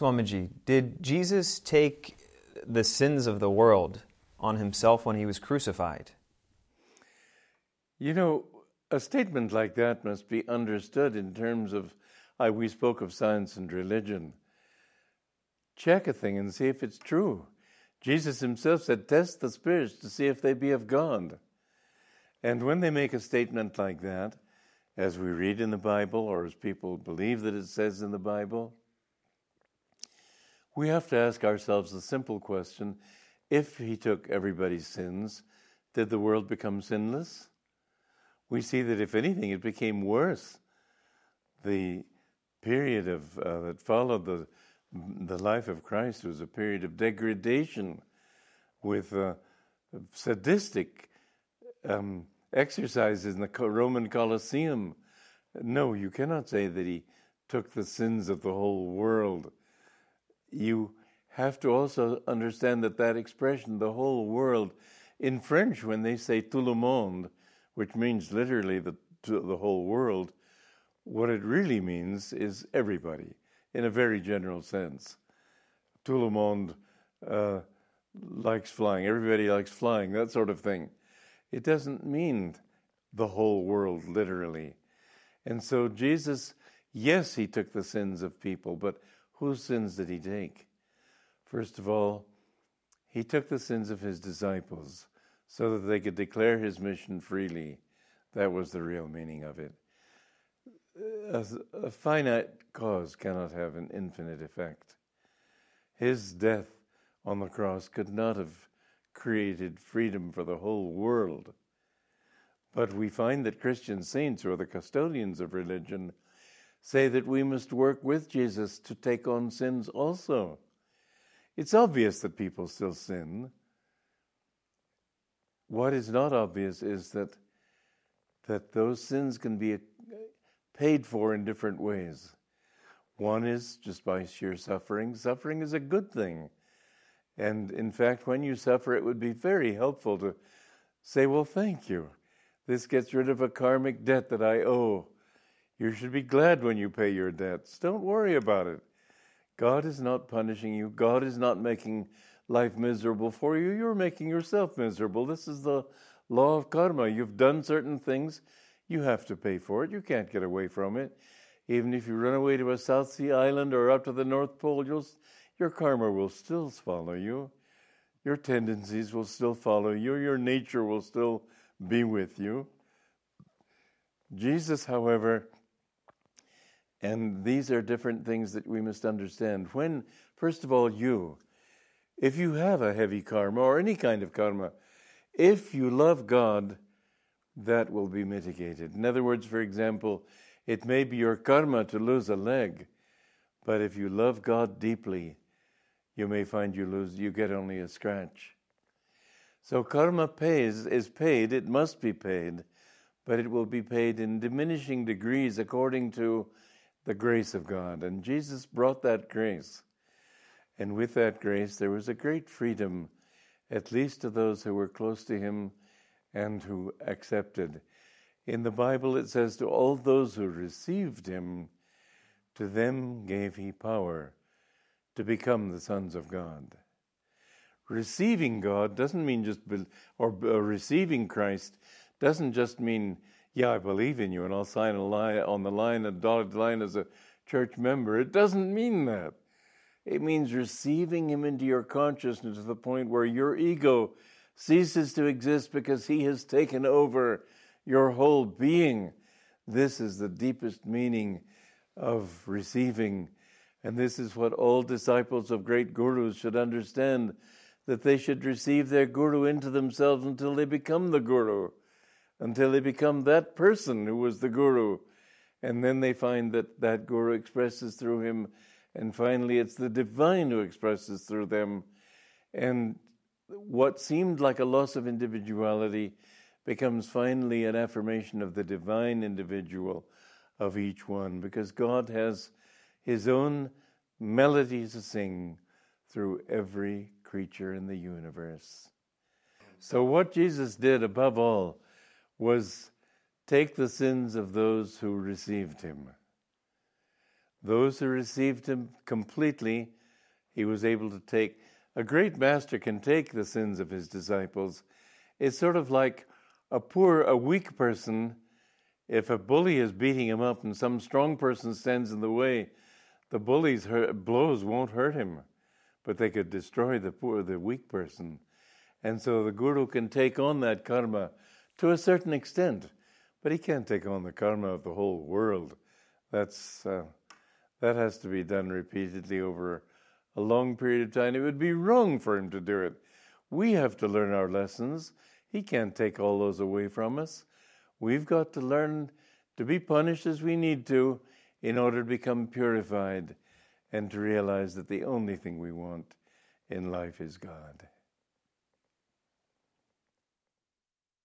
Swamiji, did Jesus take the sins of the world on himself when he was crucified? You know, a statement like that must be understood in terms of, I, we spoke of science and religion. Check a thing and see if it's true. Jesus himself said, Test the spirits to see if they be of God. And when they make a statement like that, as we read in the Bible, or as people believe that it says in the Bible, we have to ask ourselves the simple question if he took everybody's sins, did the world become sinless? We see that if anything, it became worse. The period of, uh, that followed the, the life of Christ was a period of degradation with uh, sadistic um, exercises in the Roman Colosseum. No, you cannot say that he took the sins of the whole world. You have to also understand that that expression, the whole world, in French, when they say tout le monde, which means literally the, the whole world, what it really means is everybody, in a very general sense. Tout le monde uh, likes flying, everybody likes flying, that sort of thing. It doesn't mean the whole world, literally. And so Jesus, yes, he took the sins of people, but whose sins did he take? First of all, he took the sins of his disciples so that they could declare his mission freely. That was the real meaning of it. A, a finite cause cannot have an infinite effect. His death on the cross could not have created freedom for the whole world. But we find that Christian saints, who are the custodians of religion, say that we must work with Jesus to take on sins also. It's obvious that people still sin. What is not obvious is that, that those sins can be paid for in different ways. One is just by sheer suffering. Suffering is a good thing. And in fact, when you suffer, it would be very helpful to say, Well, thank you. This gets rid of a karmic debt that I owe. You should be glad when you pay your debts. Don't worry about it. God is not punishing you, God is not making life miserable for you. You're making yourself miserable. This is the law of karma. You've done certain things, you have to pay for it. You can't get away from it. Even if you run away to a South Sea island or up to the North Pole, your karma will still follow you. Your tendencies will still follow you. Your nature will still be with you. Jesus, however, and these are different things that we must understand. When, first of all, you, if you have a heavy karma or any kind of karma, if you love God, that will be mitigated. In other words, for example, it may be your karma to lose a leg, but if you love God deeply, you may find you lose, you get only a scratch. So karma pays, is paid, it must be paid, but it will be paid in diminishing degrees according to the grace of God. And Jesus brought that grace. And with that grace, there was a great freedom, at least to those who were close to Him and who accepted. In the Bible, it says, To all those who received Him, to them gave He power to become the sons of God. Receiving God doesn't mean just, or uh, receiving Christ doesn't just mean, yeah, I believe in you and I'll sign a line on the line, a dotted line as a church member. It doesn't mean that. It means receiving Him into your consciousness to the point where your ego ceases to exist because He has taken over your whole being. This is the deepest meaning of receiving and this is what all disciples of great gurus should understand that they should receive their guru into themselves until they become the guru, until they become that person who was the guru. And then they find that that guru expresses through him. And finally, it's the divine who expresses through them. And what seemed like a loss of individuality becomes finally an affirmation of the divine individual of each one, because God has his own melody to sing through every creature in the universe. So, what Jesus did above all was take the sins of those who received him. Those who received him completely, he was able to take. A great master can take the sins of his disciples. It's sort of like a poor, a weak person. If a bully is beating him up and some strong person stands in the way, the bully's hurt, blows won't hurt him, but they could destroy the poor, the weak person. And so the guru can take on that karma to a certain extent, but he can't take on the karma of the whole world. That's uh, that has to be done repeatedly over a long period of time. It would be wrong for him to do it. We have to learn our lessons. He can't take all those away from us. We've got to learn to be punished as we need to in order to become purified and to realize that the only thing we want in life is God.